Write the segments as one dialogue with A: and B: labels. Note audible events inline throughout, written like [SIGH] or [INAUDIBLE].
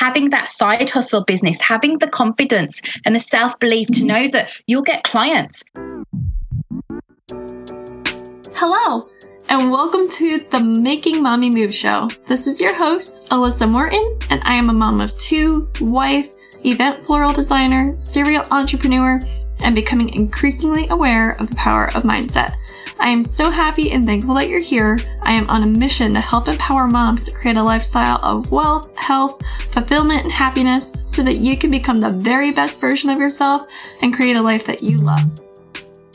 A: having that side hustle business, having the confidence and the self belief to know that you'll get clients.
B: Hello, and welcome to the Making Mommy Move Show. This is your host, Alyssa Morton, and I am a mom of two, wife, event floral designer, serial entrepreneur, and becoming increasingly aware of the power of mindset. I am so happy and thankful that you're here. I am on a mission to help empower moms to create a lifestyle of wealth, health, fulfillment, and happiness so that you can become the very best version of yourself and create a life that you love.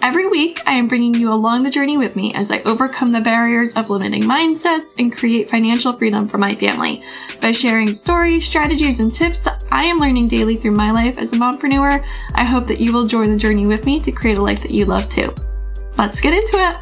B: Every week, I am bringing you along the journey with me as I overcome the barriers of limiting mindsets and create financial freedom for my family by sharing stories, strategies, and tips that I am learning daily through my life as a mompreneur. I hope that you will join the journey with me to create a life that you love too. Let's get into it.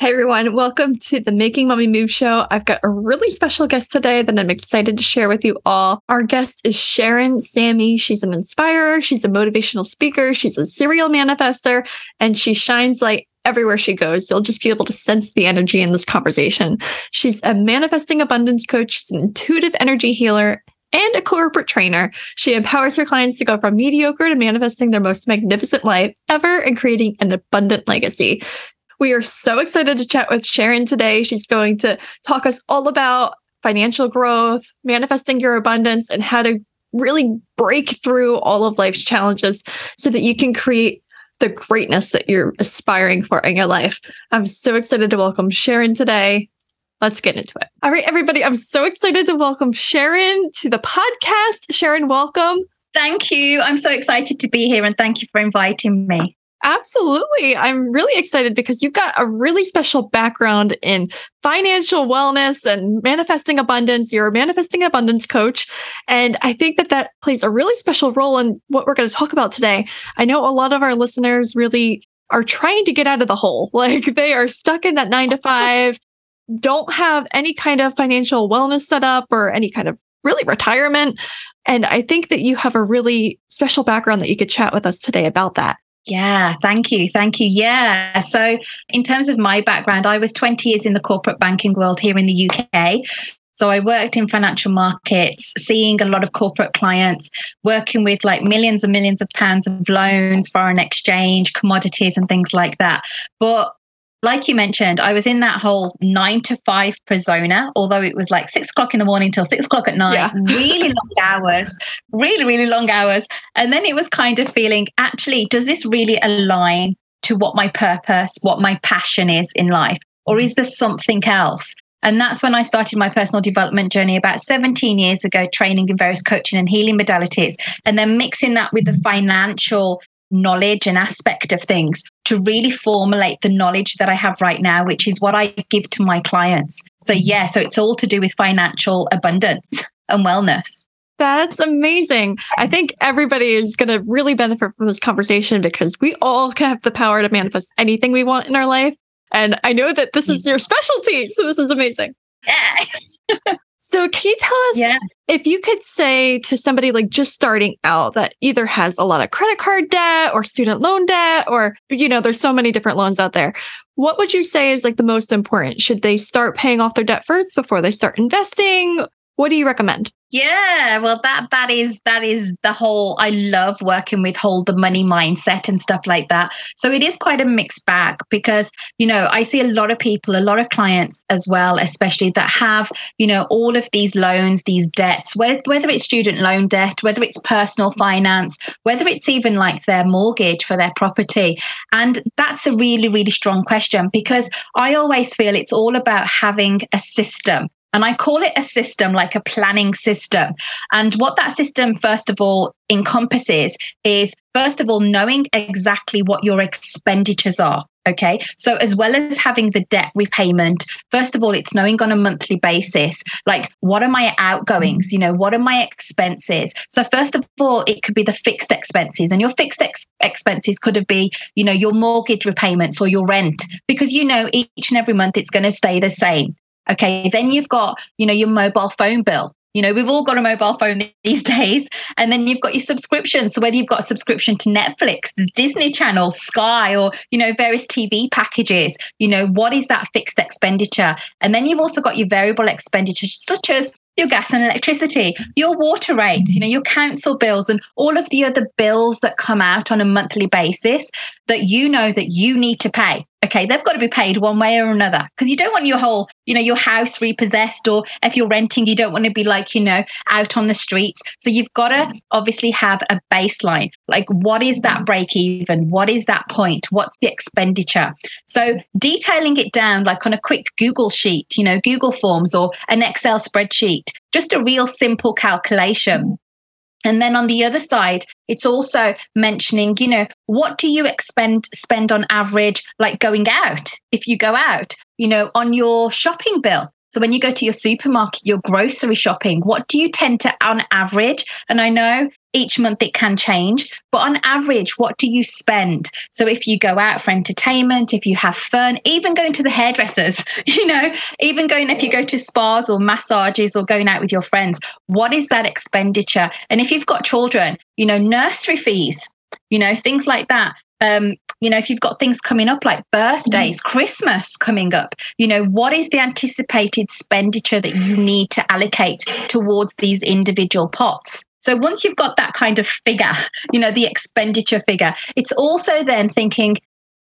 B: Hey everyone, welcome to the Making Mommy Move show. I've got a really special guest today that I'm excited to share with you all. Our guest is Sharan Sammi. She's an inspirer, she's a motivational speaker, she's a serial manifester, and she shines light everywhere she goes. You'll just be able to sense the energy in this conversation. She's a manifesting abundance coach, she's an intuitive energy healer, and a corporate trainer. She empowers her clients to go from mediocre to manifesting their most magnificent life ever and creating an abundant legacy. We are so excited to chat with Sharan today. She's going to talk us all about financial growth, manifesting your abundance, and how to really break through all of life's challenges so that you can create the greatness that you're aspiring for in your life. I'm so excited to welcome Sharan today let's get into it. All right, everybody, I'm so excited to welcome Sharan to the podcast. Sharan, welcome.
A: Thank you. I'm so excited to be here and thank you for inviting me.
B: Absolutely. I'm really excited because you've got a really special background in financial wellness and manifesting abundance. You're a manifesting abundance coach. And I think that that plays a really special role in what we're going to talk about today. I know a lot of our listeners really are trying to get out of the hole. [LAUGHS] Like they are stuck in that nine to [LAUGHS] five don't have any kind of financial wellness set up or any kind of really retirement. And I think that you have a really special background that you could chat with us today about that.
A: Yeah, thank you. Thank you. Yeah. So, in terms of my background, I was 20 years in the corporate banking world here in the UK. So I worked in financial markets, seeing a lot of corporate clients, working with like millions and millions of pounds of loans, foreign exchange, commodities, and things like that. But like you mentioned, I was in that whole nine to five persona, although it was like six o'clock in the morning till six o'clock at night, yeah. [LAUGHS] really long hours, really, really long hours. And then it was kind of feeling actually, does this really align to what my purpose, what my passion is in life? Or is there something else? And that's when I started my personal development journey about 17 years ago, training in various coaching and healing modalities, and then mixing that with the financial knowledge and aspect of things to really formulate the knowledge that I have right now, which is what I give to my clients. So, mm-hmm. yeah, so it's all to do with financial abundance [LAUGHS] and wellness.
B: That's amazing. I think everybody is going to really benefit from this conversation because we all can have the power to manifest anything we want in our life. And I know that this is mm. your specialty. So, this is amazing. Yeah. [LAUGHS] So, can you tell us yeah. if you could say to somebody like just starting out that either has a lot of credit card debt or student loan debt, or, you know, there's so many different loans out there. What would you say is like the most important? Should they start paying off their debt first before they start investing? What do you recommend?
A: Yeah, well that that is that is the whole I love working with hold the money mindset and stuff like that. So it is quite a mixed bag because, you know, I see a lot of people, a lot of clients as well, especially that have, you know, all of these loans, these debts, whether whether it's student loan debt, whether it's personal finance, whether it's even like their mortgage for their property. And that's a really really strong question because I always feel it's all about having a system and I call it a system, like a planning system. And what that system, first of all, encompasses is, first of all, knowing exactly what your expenditures are. Okay. So, as well as having the debt repayment, first of all, it's knowing on a monthly basis, like, what are my outgoings? You know, what are my expenses? So, first of all, it could be the fixed expenses, and your fixed ex- expenses could have be, you know, your mortgage repayments or your rent, because, you know, each and every month it's going to stay the same. Okay, then you've got, you know, your mobile phone bill. You know, we've all got a mobile phone [LAUGHS] these days. And then you've got your subscription. So whether you've got a subscription to Netflix, the Disney Channel, Sky, or, you know, various TV packages, you know, what is that fixed expenditure? And then you've also got your variable expenditure, such as your gas and electricity, your water rates, you know, your council bills, and all of the other bills that come out on a monthly basis that you know that you need to pay. Okay, they've got to be paid one way or another because you don't want your whole, you know, your house repossessed, or if you're renting, you don't want to be like, you know, out on the streets. So you've got to obviously have a baseline. Like, what is that break even? What is that point? What's the expenditure? So detailing it down, like on a quick Google sheet, you know, Google Forms or an Excel spreadsheet, just a real simple calculation and then on the other side, it's also mentioning, you know, what do you expend spend on average, like going out? If you go out, you know, on your shopping bill, so when you go to your supermarket, your grocery shopping, what do you tend to, on average? And I know each month it can change, but on average, what do you spend? So if you go out for entertainment, if you have fun, even going to the hairdressers, [LAUGHS] you know, even going if you go to spas or massages or going out with your friends, what is that expenditure? And if you've got children, you know, nursery fees, you know, things like that um, you know, if you've got things coming up like birthdays, mm-hmm. Christmas coming up, you know, what is the anticipated expenditure that you need to allocate towards these individual pots? So once you've got that kind of figure, you know, the expenditure figure, it's also then thinking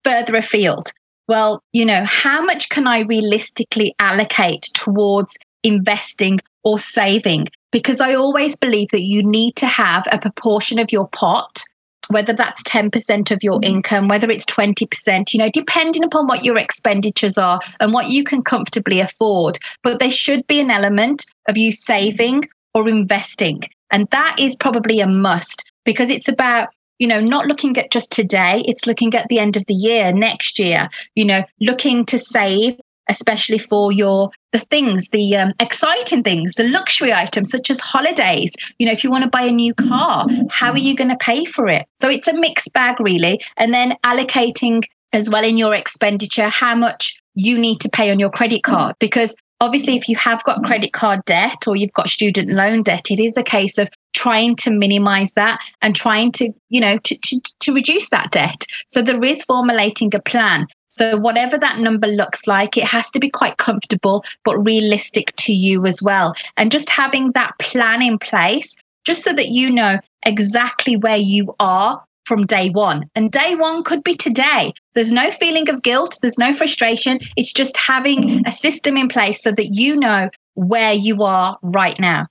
A: further afield. Well, you know, how much can I realistically allocate towards investing or saving? Because I always believe that you need to have a proportion of your pot whether that's 10% of your mm-hmm. income, whether it's 20%, you know, depending upon what your expenditures are and what you can comfortably afford. But there should be an element of you saving or investing. And that is probably a must because it's about you know not looking at just today it's looking at the end of the year next year you know looking to save especially for your the things the um, exciting things the luxury items such as holidays. You know if you want to buy a new car how are you going to pay for it? So it's a mixed bag really. And then allocating as well in your expenditure how much you need to pay on your credit card. Because obviously if you have got credit card debt or you've got student loan debt it is a case of trying to minimize that and trying to you know to, to, to reduce that debt. So there is formulating a plan so, whatever that number looks like, it has to be quite comfortable, but realistic to you as well. And just having that plan in place, just so that you know exactly where you are from day one. And day one could be today. There's no feeling of guilt, there's no frustration. It's just having a system in place so that you know where you are right now.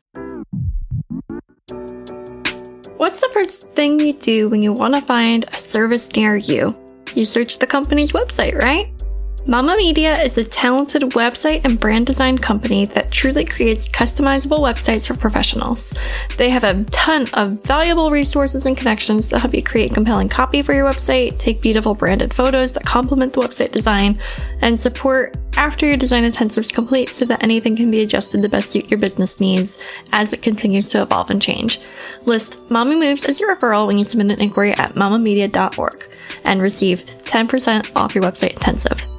B: What's the first thing you do when you want to find a service near you? You search the company's website, right? Mama Media is a talented website and brand design company that truly creates customizable websites for professionals. They have a ton of valuable resources and connections that help you create compelling copy for your website, take beautiful branded photos that complement the website design, and support after your design intensive is complete so that anything can be adjusted to best suit your business needs as it continues to evolve and change. List Mommy Moves as your referral when you submit an inquiry at mamamedia.org and receive 10% off your website intensive.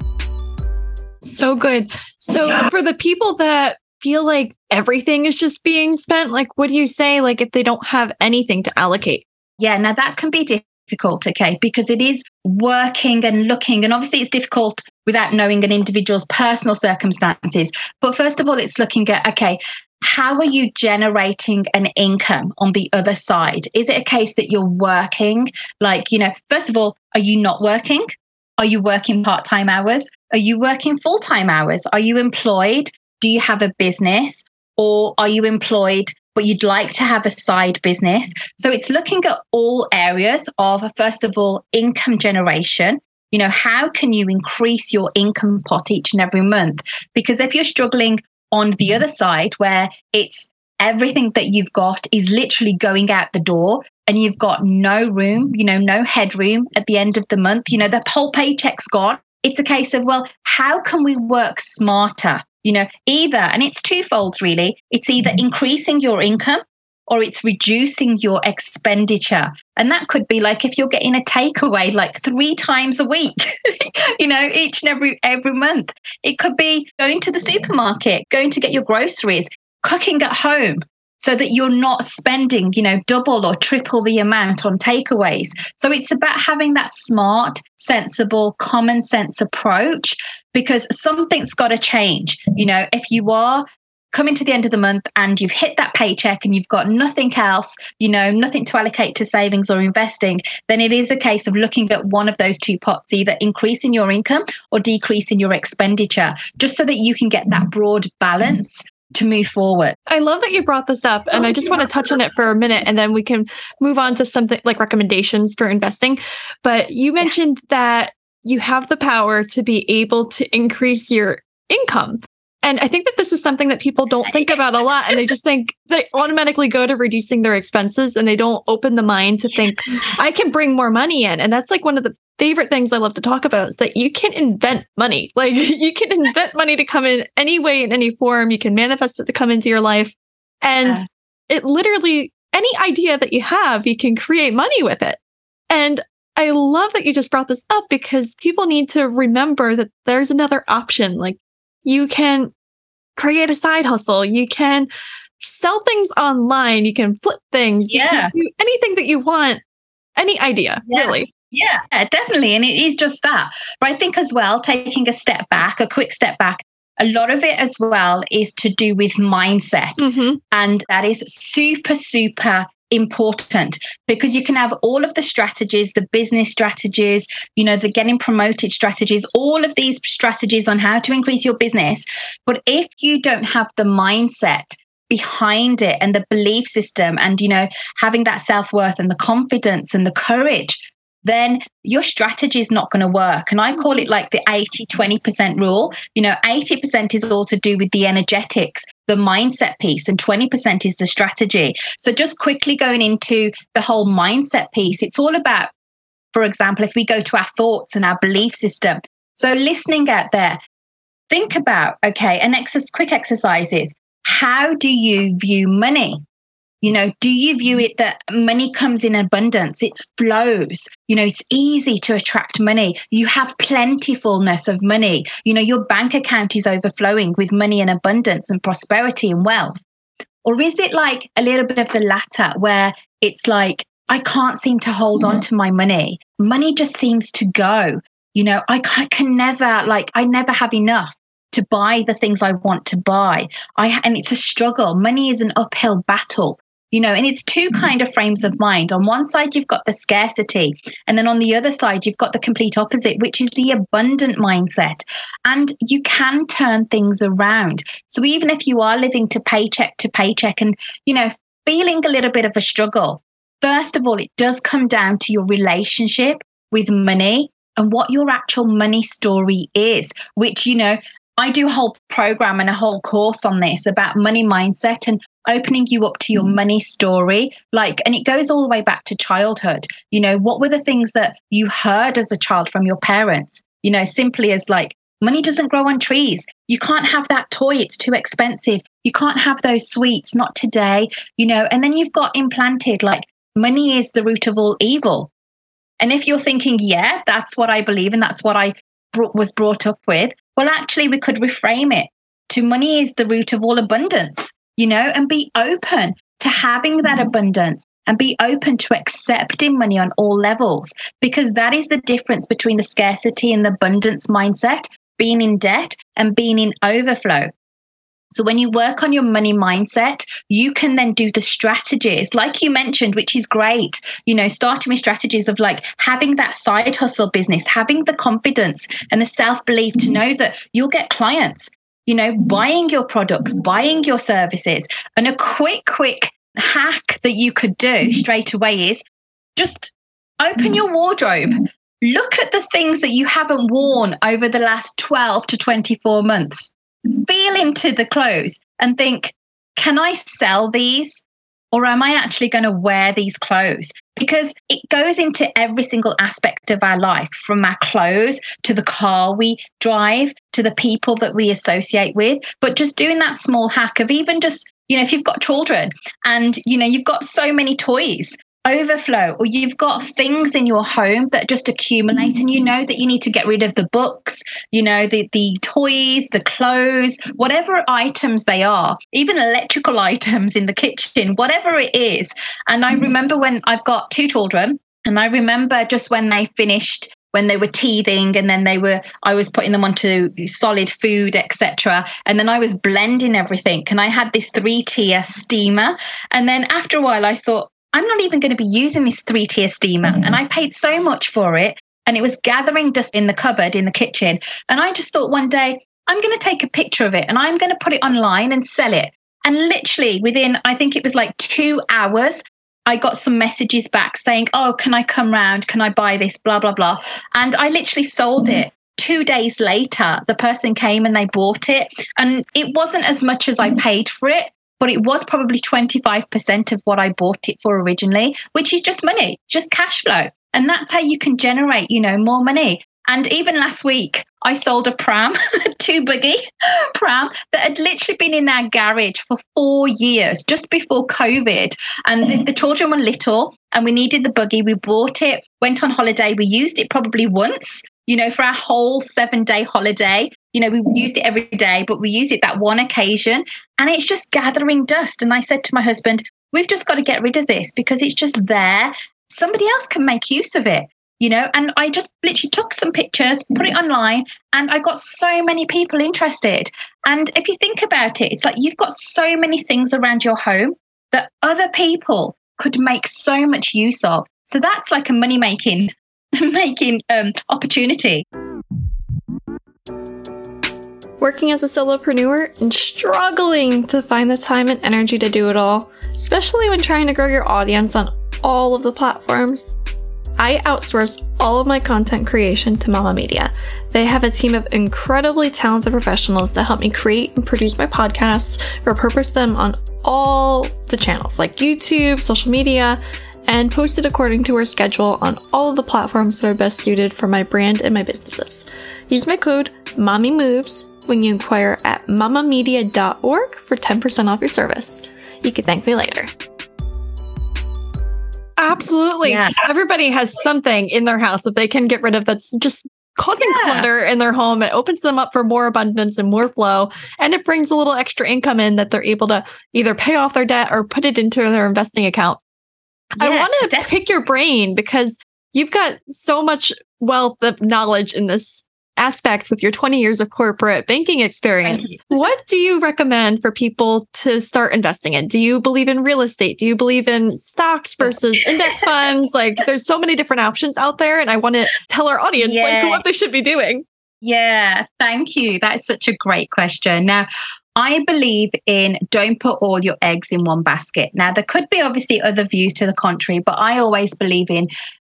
B: So good. So for the people that feel like everything is just being spent, like what do you say like if they don't have anything to allocate?
A: Yeah, now that can be difficult, okay, because it is working and looking and obviously it's difficult without knowing an individual's personal circumstances. But first of all, it's looking at okay, how are you generating an income on the other side? Is it a case that you're working? Like, you know, first of all, are you not working? Are you working part time hours? Are you working full time hours? Are you employed? Do you have a business? Or are you employed, but you'd like to have a side business? So it's looking at all areas of, first of all, income generation. You know, how can you increase your income pot each and every month? Because if you're struggling on the other side where it's everything that you've got is literally going out the door and you've got no room, you know, no headroom at the end of the month, you know, the whole paycheck's gone. It's a case of, well, how can we work smarter? You know, either, and it's twofold really, it's either mm-hmm. increasing your income or it's reducing your expenditure. And that could be like if you're getting a takeaway like three times a week, [LAUGHS] you know, each and every every month. It could be going to the mm-hmm. supermarket, going to get your groceries, cooking at home. So that you're not spending, you know, double or triple the amount on takeaways. So it's about having that smart, sensible, common sense approach because something's got to change. You know, if you are coming to the end of the month and you've hit that paycheck and you've got nothing else, you know, nothing to allocate to savings or investing, then it is a case of looking at one of those two pots, either increasing your income or decreasing your expenditure, just so that you can get that broad balance to move forward.
B: I love that you brought this up and I just want to touch on it for a minute and then we can move on to something like recommendations for investing. But you mentioned yeah. that you have the power to be able to increase your income. And I think that this is something that people don't think about a lot. And they just think they automatically go to reducing their expenses and they don't open the mind to think, I can bring more money in. And that's like one of the favorite things I love to talk about is that you can invent money. [LAUGHS] Like you can invent money to come in any way, in any form. You can manifest it to come into your life. And yeah. it literally, any idea that you have, you can create money with it. And I love that you just brought this up because people need to remember that there's another option. Like you can create a side hustle. You can sell things online. You can flip things.
A: Yeah.
B: do anything that you want. Any idea, yeah. really.
A: Yeah, definitely. And it is just that. But I think as well, taking a step back, a quick step back, a lot of it as well is to do with mindset. Mm-hmm. And that is super, super important because you can have all of the strategies, the business strategies, you know, the getting promoted strategies, all of these strategies on how to increase your business. But if you don't have the mindset, behind it and the belief system and you know having that self-worth and the confidence and the courage then your strategy is not going to work. And I mm. call it like the 80 20% rule. You know, 80% is all to do with the energetics, the mindset piece, and 20% is the strategy. So, just quickly going into the whole mindset piece, it's all about, for example, if we go to our thoughts and our belief system. So, listening out there, think about, okay, an ex- quick exercise is how do you view money? You know, do you view it that money comes in abundance? It flows. You know, it's easy to attract money. You have plentifulness of money. You know, your bank account is overflowing with money and abundance and prosperity and wealth. Or is it like a little bit of the latter where it's like, I can't seem to hold on to my money. Money just seems to go. You know, I can never, like, I never have enough to buy the things I want to buy. I and it's a struggle. Money is an uphill battle you know and it's two mm-hmm. kind of frames of mind. On one side you've got the scarcity and then on the other side you've got the complete opposite which is the abundant mindset. And you can turn things around. So even if you are living to paycheck to paycheck and you know feeling a little bit of a struggle first of all it does come down to your relationship with money and what your actual money story is which you know I do a whole program and a whole course on this about money mindset and opening you up to your mm. money story. Like, and it goes all the way back to childhood. You know, what were the things that you heard as a child from your parents? You know, simply as like, money doesn't grow on trees. You can't have that toy, it's too expensive. You can't have those sweets, not today, you know. And then you've got implanted like, money is the root of all evil. And if you're thinking, yeah, that's what I believe and that's what I was brought up with, well, actually, we could reframe it to money is the root of all abundance you know, and be open to having that mm-hmm. abundance and be open to accepting money on all levels because that is the difference between the scarcity and the abundance mindset, being in debt and being in overflow. So when you work on your money mindset, you can then do the strategies, like you mentioned, which is great. You know, starting with strategies of like having that side hustle business, having the confidence and the self belief to mm-hmm. know that you'll get clients, you know, buying your products, buying your services. And a quick, quick hack that you could do mm-hmm. straight away is just open mm-hmm. your wardrobe. Look at the things that you haven't worn over the last 12 to 24 months. Feel into the clothes and think, can I sell these? Or am I actually going to wear these clothes? Because it goes into every single aspect of our life from our clothes to the car we drive to the people that we associate with. But just doing that small hack of even just, you know, if you've got children and, you know, you've got so many toys overflow or you've got things in your home that just accumulate and you know that you need to get rid of the books you know the the toys the clothes whatever items they are even electrical [LAUGHS] items in the kitchen whatever it is. And i mm-hmm. remember when i've got two children and i remember just when they finished when they were teething and then they were i was putting them onto solid food etc and then i was blending everything and i had this three tier steamer. And then after a while i thought i'm not even going to be using this three tier steamer mm-hmm. and i paid so much for it and it was gathering dust in the cupboard in the kitchen and i just thought one day i'm going to take a picture of it and i'm going to put it online and sell it and literally within i think it was like two hours I got some messages back saying, Oh, can I come round? Can I buy this? Blah, blah, blah. And I literally sold it. Two days later, the person came and they bought it. And it wasn't as much as I paid for it, but it was probably 25% of what I bought it for originally, which is just money, just cash flow. And that's how you can generate, you know, more money. And even last week, I sold a pram, a [LAUGHS] two buggy [LAUGHS] pram that had literally been in our garage for four years, just before COVID. And the, the, children were little, and we needed the buggy. We bought it, went on holiday. We used it probably once, you know, for our whole seven day holiday. You know, we used it every day, but we used it that one occasion, and it's just gathering dust. And I said to my husband, We've just got to get rid of this because it's just there. Somebody else can make use of it you know and i just literally took some pictures put it online and i got so many people interested and if you think about it it's like you've got so many things around your home that other people could make so much use of so that's like a money making [LAUGHS] making um, opportunity
B: working as a solopreneur and struggling to find the time and energy to do it all especially when trying to grow your audience on all of the platforms I outsource all of my content creation to Mama Media. They have a team of incredibly talented professionals that help me create and produce my podcasts, repurpose them on all the channels like YouTube, social media, and post it according to our schedule on all of the platforms that are best suited for my brand and my businesses. Use my code MOMMYMOVES when you inquire at mamamedia.org for 10% off your service. You can thank me later. Absolutely. Yeah. Everybody has something in their house that they can get rid of that's just causing yeah. clutter in their home. It opens them up for more abundance and more flow. And it brings a little extra income in that they're able to either pay off their debt or put it into their investing account. Yeah, I want to def- pick your brain because you've got so much wealth of knowledge in this aspect with your 20 years of corporate banking experience. What do you recommend for people to start investing in? Do you believe in real estate? Do you believe in stocks versus index [LAUGHS] funds? Like there's so many different options out there and I want to tell our audience yeah. like what they should be doing.
A: Yeah, thank you. That's such a great question. Now, I believe in don't put all your eggs in one basket. Now, there could be obviously other views to the contrary, but I always believe in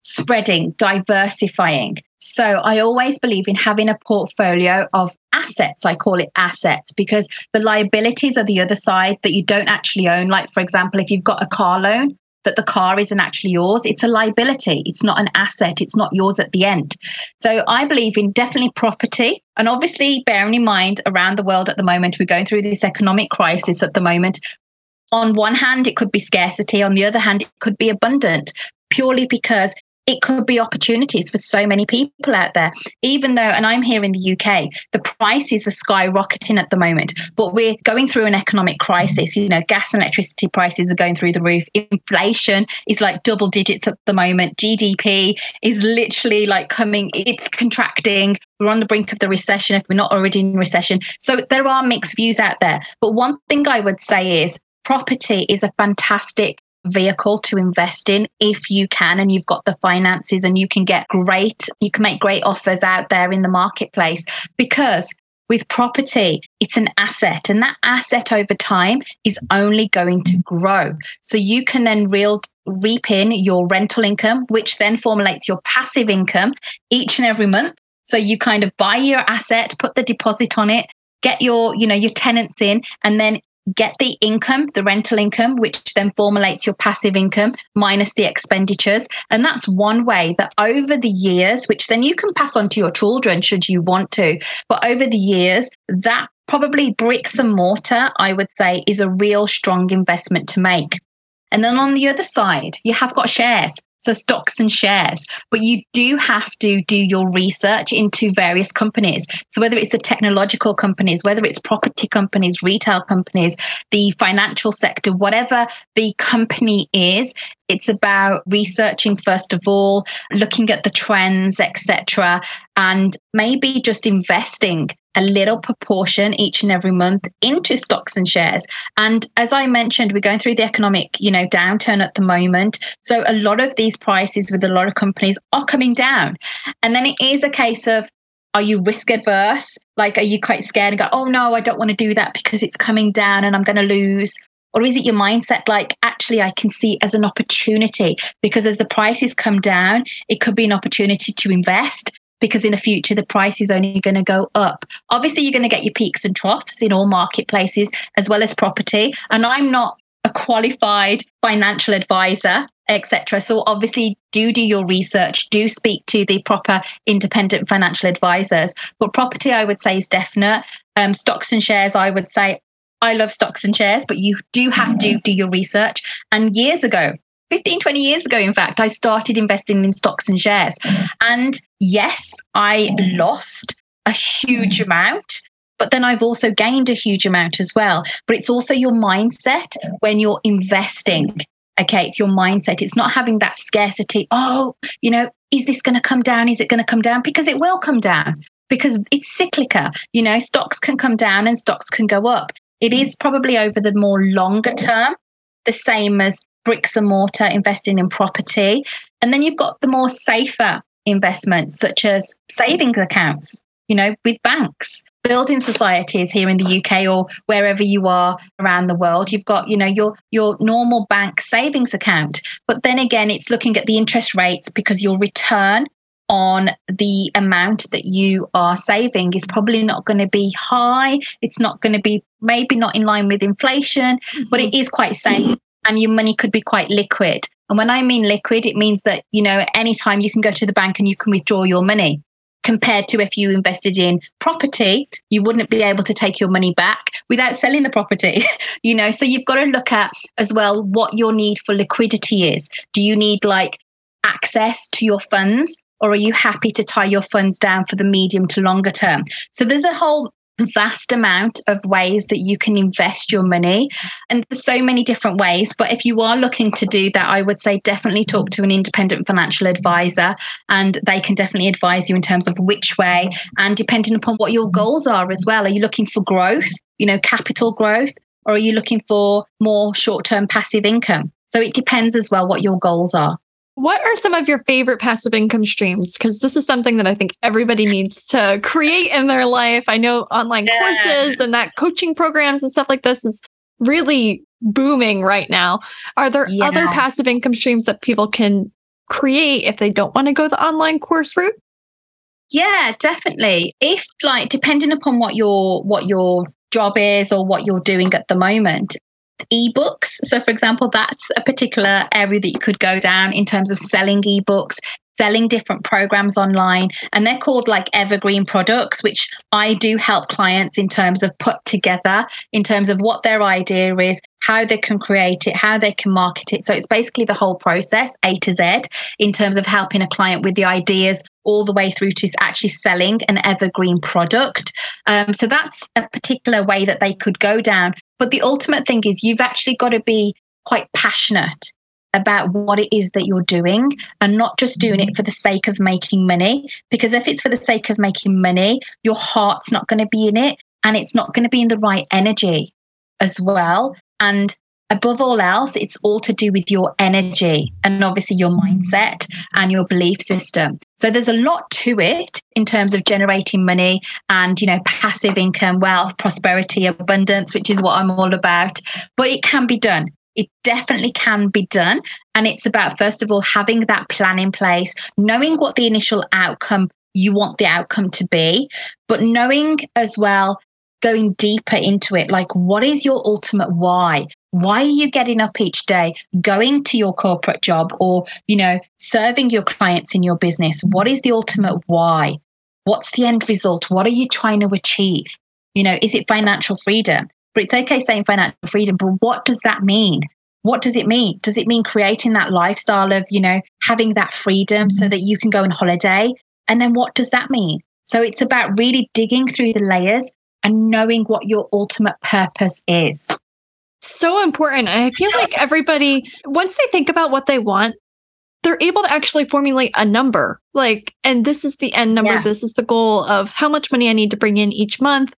A: spreading, diversifying. So I always believe in having a portfolio of assets. I call it assets because the liabilities are the other side that you don't actually own. Like, for example, if you've got a car loan, that the car isn't actually yours. It's a liability. It's not an asset. It's not yours at the end. So I believe in definitely property. And obviously, bearing in mind around the world at the moment, we're going through this economic crisis at the moment. On one hand, it could be scarcity. On the other hand, it could be abundant purely because it could be opportunities for so many people out there. Even though, and I'm here in the UK, the prices are skyrocketing at the moment, but we're going through an economic crisis. You know, gas and electricity prices are going through the roof. Inflation is like double digits at the moment. GDP is literally like coming, it's contracting. We're on the brink of the recession if we're not already in recession. So there are mixed views out there. But one thing I would say is property is a fantastic vehicle to invest in if you can and you've got the finances and you can get great you can make great offers out there in the marketplace because with property, it's an asset, and that asset over time is only going to grow. So you can then real, reap in your rental income, which then formulates your passive income each and every month. So you kind of buy your asset, put the deposit on it, get your, you know, your tenants in, and then get the income, the rental income, which then formulates your passive income minus the expenditures. And that's one way that over the years, which then you can pass on to your children should you want to, but over the years, that probably bricks and mortar, I would say, is a real strong investment to make. And then on the other side, you have got shares. So stocks and shares, but you do have to do your research into various companies. So whether it's the technological companies, whether it's property companies, retail companies, the financial sector, whatever the company is, it's about researching first of all, looking at the trends, etc., and maybe just investing a little proportion each and every month into stocks and shares. And as I mentioned, we're going through the economic, you know, downturn at the moment. So a lot of these prices with a lot of companies are coming down. And then it is a case of are you risk adverse? Like, are you quite scared and go, oh no, I don't want to do that because it's coming down and I'm going to lose? Or is it your mindset like, actually, I can see as an opportunity because as the prices come down, it could be an opportunity to invest because in the future the price is only going to go up. Obviously, you're going to get your peaks and troughs in all marketplaces as well as property. And I'm not a qualified financial advisor, etc. So obviously, do do your research, do speak to the proper independent financial advisors. But property, I would say, is definite. Um, stocks and shares, I would say. I love stocks and shares, but you do have to do your research. And years ago, 15, 20 years ago, in fact, I started investing in stocks and shares. And yes, I lost a huge amount, but then I've also gained a huge amount as well. But it's also your mindset when you're investing. Okay, it's your mindset. It's not having that scarcity. Oh, you know, is this going to come down? Is it going to come down? Because it will come down because it's cyclical. You know, stocks can come down and stocks can go up. It is probably over the more longer term, the same as bricks and mortar, investing in property. And then you've got the more safer investments, such as savings accounts, you know, with banks, building societies here in the UK or wherever you are around the world. You've got, you know, your your normal bank savings account. But then again, it's looking at the interest rates because your return on the amount that you are saving is probably not going to be high. It's not going to be maybe not in line with inflation, mm-hmm. but it is quite safe and your money could be quite liquid. And when I mean liquid, it means that, you know, anytime you can go to the bank and you can withdraw your money. Compared to if you invested in property, you wouldn't be able to take your money back without selling the property. [LAUGHS] you know, so you've got to look at as well what your need for liquidity is. Do you need like access to your funds or are you happy to tie your funds down for the medium to longer term? So there's a whole vast amount of ways that you can invest your money and there's so many different ways but if you are looking to do that i would say definitely talk to an independent financial advisor and they can definitely advise you in terms of which way and depending upon what your goals are as well. Are you looking for growth you know capital growth or are you looking for more short-term passive income? So it depends as well what your goals are
B: what are some of your favorite passive income streams? Because this is something that I think everybody needs to [LAUGHS] create in their life. I know online yeah. courses and that coaching programs and stuff like this is really booming right now. Are there yeah. other passive income streams that people can create if they don't want to go the online course route?
A: Yeah, definitely. If like depending upon what your what your job is or what you're doing at the moment, ebooks. So, for example, that's a particular area that you could go down in terms of selling ebooks, selling different programs online. And they're called like evergreen products, which I do help clients in terms of put together, in terms of what their idea is, how they can create it, how they can market it. So it's basically the whole process, A to Z, in terms of helping a client with the ideas all the way through to actually selling an evergreen product. Um, so that's a particular way that they could go down. But the ultimate thing is you've actually got to be quite passionate about what it is that you're doing and not just doing it mm-hmm. for the sake of making money. Because if it's for the sake of making money, your heart's not going to be in it and it's not going to be in the right energy as well. And above all else, it's all to do with your energy and obviously your mindset and your belief system. So there's a lot to it in terms of generating money and, you know, passive income, wealth, prosperity, abundance, which is what I'm all about. But it can be done. It definitely can be done. And it's about, first of all, having that plan in place, knowing what the initial outcome you want the outcome to be, but knowing as well going deeper into it like what is your ultimate why why are you getting up each day going to your corporate job or you know serving your clients in your business what is the ultimate why what's the end result what are you trying to achieve you know is it financial freedom but it's okay saying financial freedom but what does that mean what does it mean? Does it mean creating that lifestyle of, you know, having that freedom so mm-hmm. that you can go on holiday? And then what does that mean? So it's about really digging through the layers and knowing what your ultimate purpose is.
B: So important. I feel like everybody, once they think about what they want, they're able to actually formulate a number. Like, and this is the end number. Yeah. This is the goal of how much money I need to bring in each month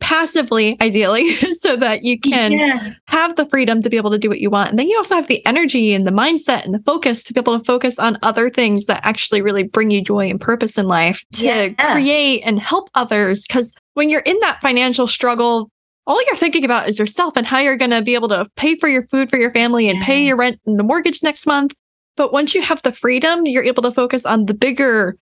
B: passively, ideally, [LAUGHS] so that you can yeah. have the freedom to be able to do what you want. And then you also have the energy and the mindset and the focus to be able to focus on other things that actually really bring you joy and purpose in life to yeah. create and help others. Because when you're in that financial struggle, all you're thinking about is yourself and how you're going to be able to pay for your food for your family and pay your rent and the mortgage next month. But once you have the freedom, you're able to focus on the bigger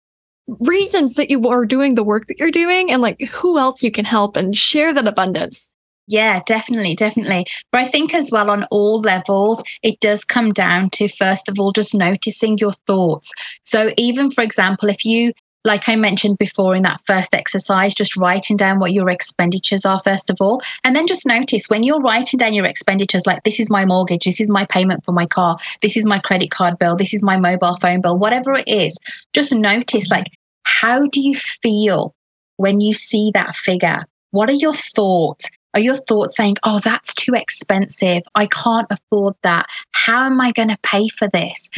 B: reasons that you are doing the work that you're doing and like who else you can help and share that abundance.
A: Yeah, definitely, definitely. But I think as well on all levels, it does come down to first of all just noticing your thoughts. So even for example, if you like I mentioned before in that first exercise, just writing down what your expenditures are, first of all. And then just notice when you're writing down your expenditures, like this is my mortgage, this is my payment for my car, this is my credit card bill, this is my mobile phone bill, whatever it is, just notice like how do you feel when you see that figure? What are your thoughts? Are your thoughts saying, oh, that's too expensive? I can't afford that. How am I going to pay for this?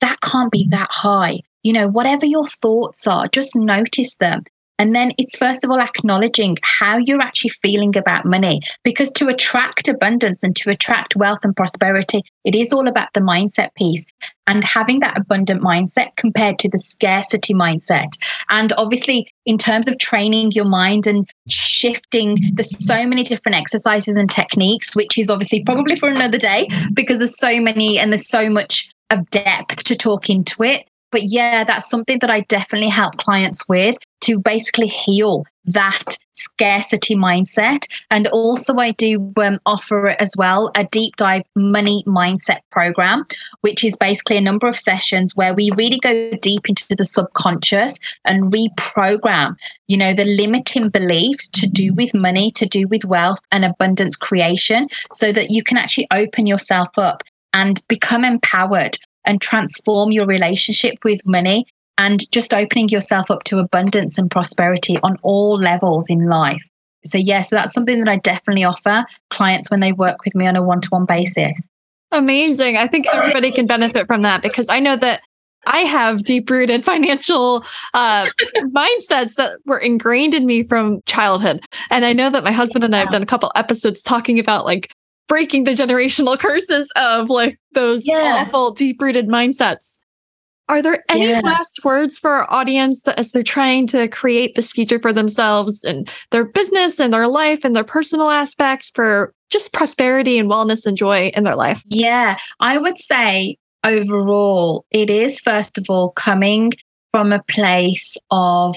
A: That can't be that high. You know, whatever your thoughts are, just notice them and then it's first of all acknowledging how you're actually feeling about money. Because to attract abundance and to attract wealth and prosperity, it is all about the mindset piece and having that abundant mindset compared to the scarcity mindset. And obviously, in terms of training your mind and shifting, there's so many different exercises and techniques, which is obviously probably for another day because there's so many and there's so much of depth to talk into it. But yeah, that's something that I definitely help clients with to basically heal that scarcity mindset. And also, I do um, offer as well a deep dive money mindset program, which is basically a number of sessions where we really go deep into the subconscious and reprogram, you know, the limiting beliefs to do with money, to do with wealth and abundance creation, so that you can actually open yourself up and become empowered and transform your relationship with money and just opening yourself up to abundance and prosperity on all levels in life. So, yes, yeah, so that's something that I definitely offer clients when they work with me on a one to one basis.
B: Amazing. I think everybody can benefit from that because I know that I have deep rooted financial uh, mindsets that were ingrained in me from childhood. And I know that my husband and I have done a couple episodes talking about like breaking the generational [LAUGHS] curses of like those yeah. awful deep rooted mindsets. Are there any yeah. last words for our audience that as they're trying to create this future for themselves and their business and their life and their personal aspects for just prosperity and wellness and joy in their life?
A: Yeah, I would say overall, it is first of all coming from a place of,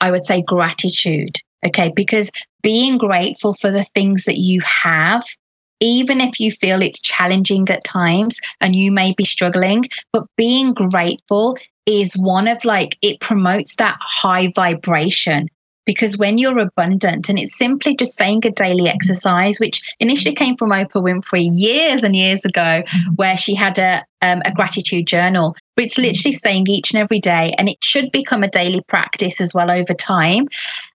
A: I would say, gratitude. Okay, because being grateful for the things that you have even if you feel it's challenging at times and you may be struggling, but being grateful is one of like, it promotes that high vibration. Because when you're abundant, and it's simply just saying a daily exercise, which initially came from Oprah Winfrey years and years ago, where she had a, um, a gratitude journal. But it's literally saying each and every day, and it should become a daily practice as well over time.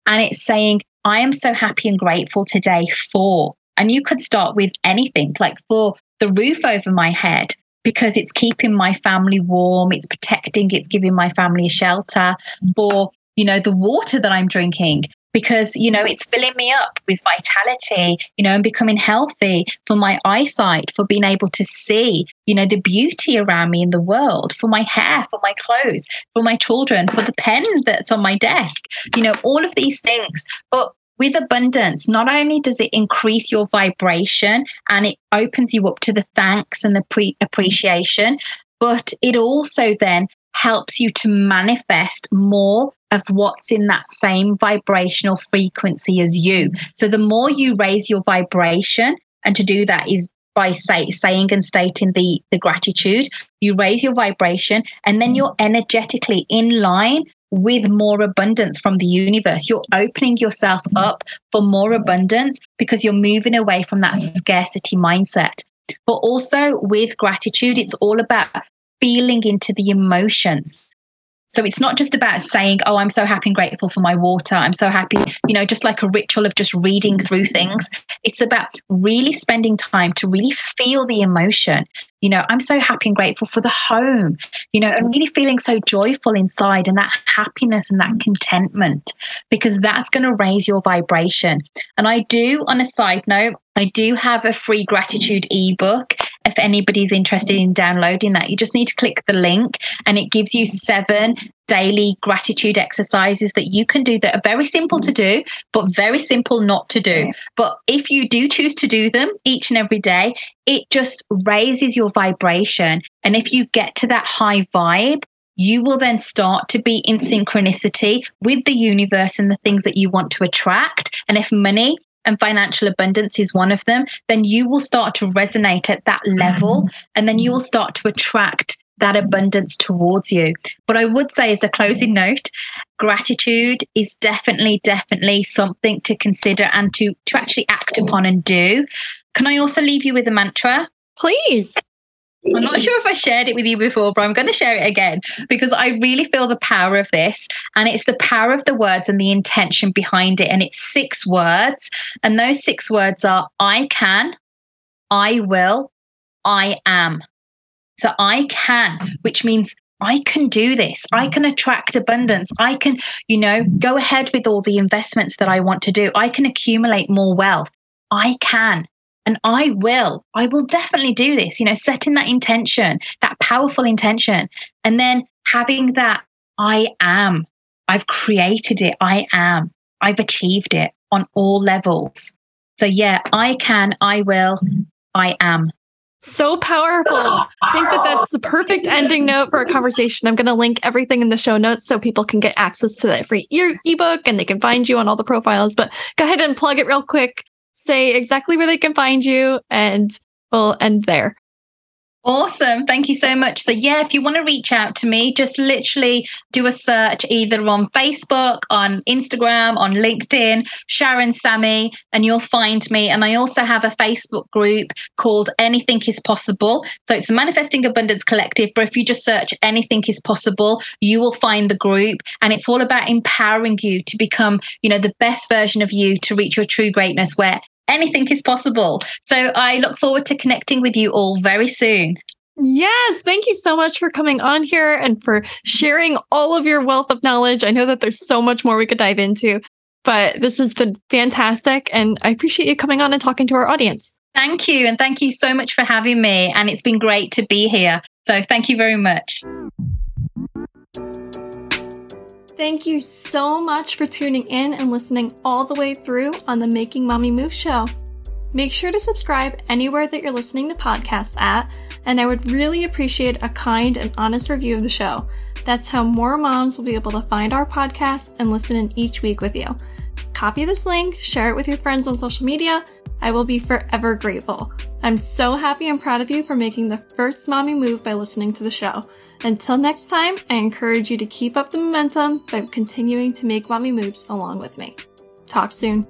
A: And it's saying, I am so happy and grateful today for and you could start with anything like for the roof over my head, because it's keeping my family warm, it's protecting, it's giving my family a shelter, for, you know, the water that I'm drinking, because you know it's filling me up with vitality you know and becoming healthy for my eyesight for being able to see you know the beauty around me in the world for my hair for my clothes for my children for the pen that's on my desk you know all of these things. But with abundance, not only does it increase your vibration and it opens you up to the thanks and the pre- appreciation, but it also then helps you to manifest more of what's in that same vibrational frequency as you. So the more you raise your vibration, and to do that is by say, saying and stating the, the gratitude, you raise your vibration and then you're energetically in line with more abundance from the universe. You're opening yourself up for more abundance because you're moving away from that scarcity mindset. But also with gratitude, it's all about feeling into the emotions. So it's not just about saying, oh, I'm so happy and grateful for my water. I'm so happy, you know, just like a ritual of just reading through things. It's about really spending time to really feel the emotion. You know, I'm so happy and grateful for the home, you know, and really feeling so joyful inside and that happiness and that contentment because that's going to raise your vibration. And I do, on a side note, I do have a free gratitude ebook. If anybody's interested in downloading that, you just need to click the link and it gives you seven daily gratitude exercises that you can do that are very simple to do, but very simple not to do. But if you do choose to do them each and every day, it just raises your vibration. And if you get to that high vibe, you will then start to be in synchronicity with the universe and the things that you want to attract. And if money and financial abundance is one of them, then you will start to resonate at that level and then you will start to attract that abundance towards you. But I would say, as a closing note, gratitude is definitely, definitely something to consider and to, to actually act upon and do. Can I also leave you with a mantra?
B: Please.
A: I'm not sure if I shared it with you before, but I'm going to share it again because I really feel the power of this. And it's the power of the words and the intention behind it. And it's six words. And those six words are I can, I will, I am. So I can, which means I can do this. I can attract abundance. I can, you know, go ahead with all the investments that I want to do. I can accumulate more wealth. I can and I will. I will definitely do this, you know, setting that intention, that powerful intention, and then having that I am. I've created it. I am. I've achieved it on all levels. So, yeah, I can, I will, I am.
B: So powerful. I think that that's the perfect ending note for a conversation. I'm going to link everything in the show notes so people can get access to that free e- ebook and they can find you on all the profiles. But go ahead and plug it real quick. Say exactly where they can find you, and we'll end there.
A: Awesome. Thank you so much. So, yeah, if you want to reach out to me, just literally do a search either on Facebook, on Instagram, on LinkedIn, Sharan Sammi, and you'll find me. And I also have a Facebook group called Anything is Possible. So, it's the Manifesting Abundance Collective. But if you just search Anything is Possible, you will find the group. And it's all about empowering you to become, you know, the best version of you to reach your true greatness where anything is possible. So I look forward to connecting with you all very soon.
B: Yes, thank you so much for coming on here and for sharing all of your wealth of knowledge. I know that there's so much more we could dive into, but this has been fantastic. And I appreciate you coming on and talking to our audience.
A: Thank you. And thank you so much for having me. And it's been great to be here. So thank you very much.
B: Thank you so much for tuning in and listening all the way through on the Making Mommy Move show. Make sure to subscribe anywhere that you're listening to podcasts at, and I would really appreciate a kind and honest review of the show. That's how more moms will be able to find our podcast and listen in each week with you. Copy this link, share it with your friends on social media. I will be forever grateful. I'm so happy and proud of you for making the first mommy move by listening to the show. Until next time, I encourage you to keep up the momentum by continuing to make mommy moves along with me. Talk soon.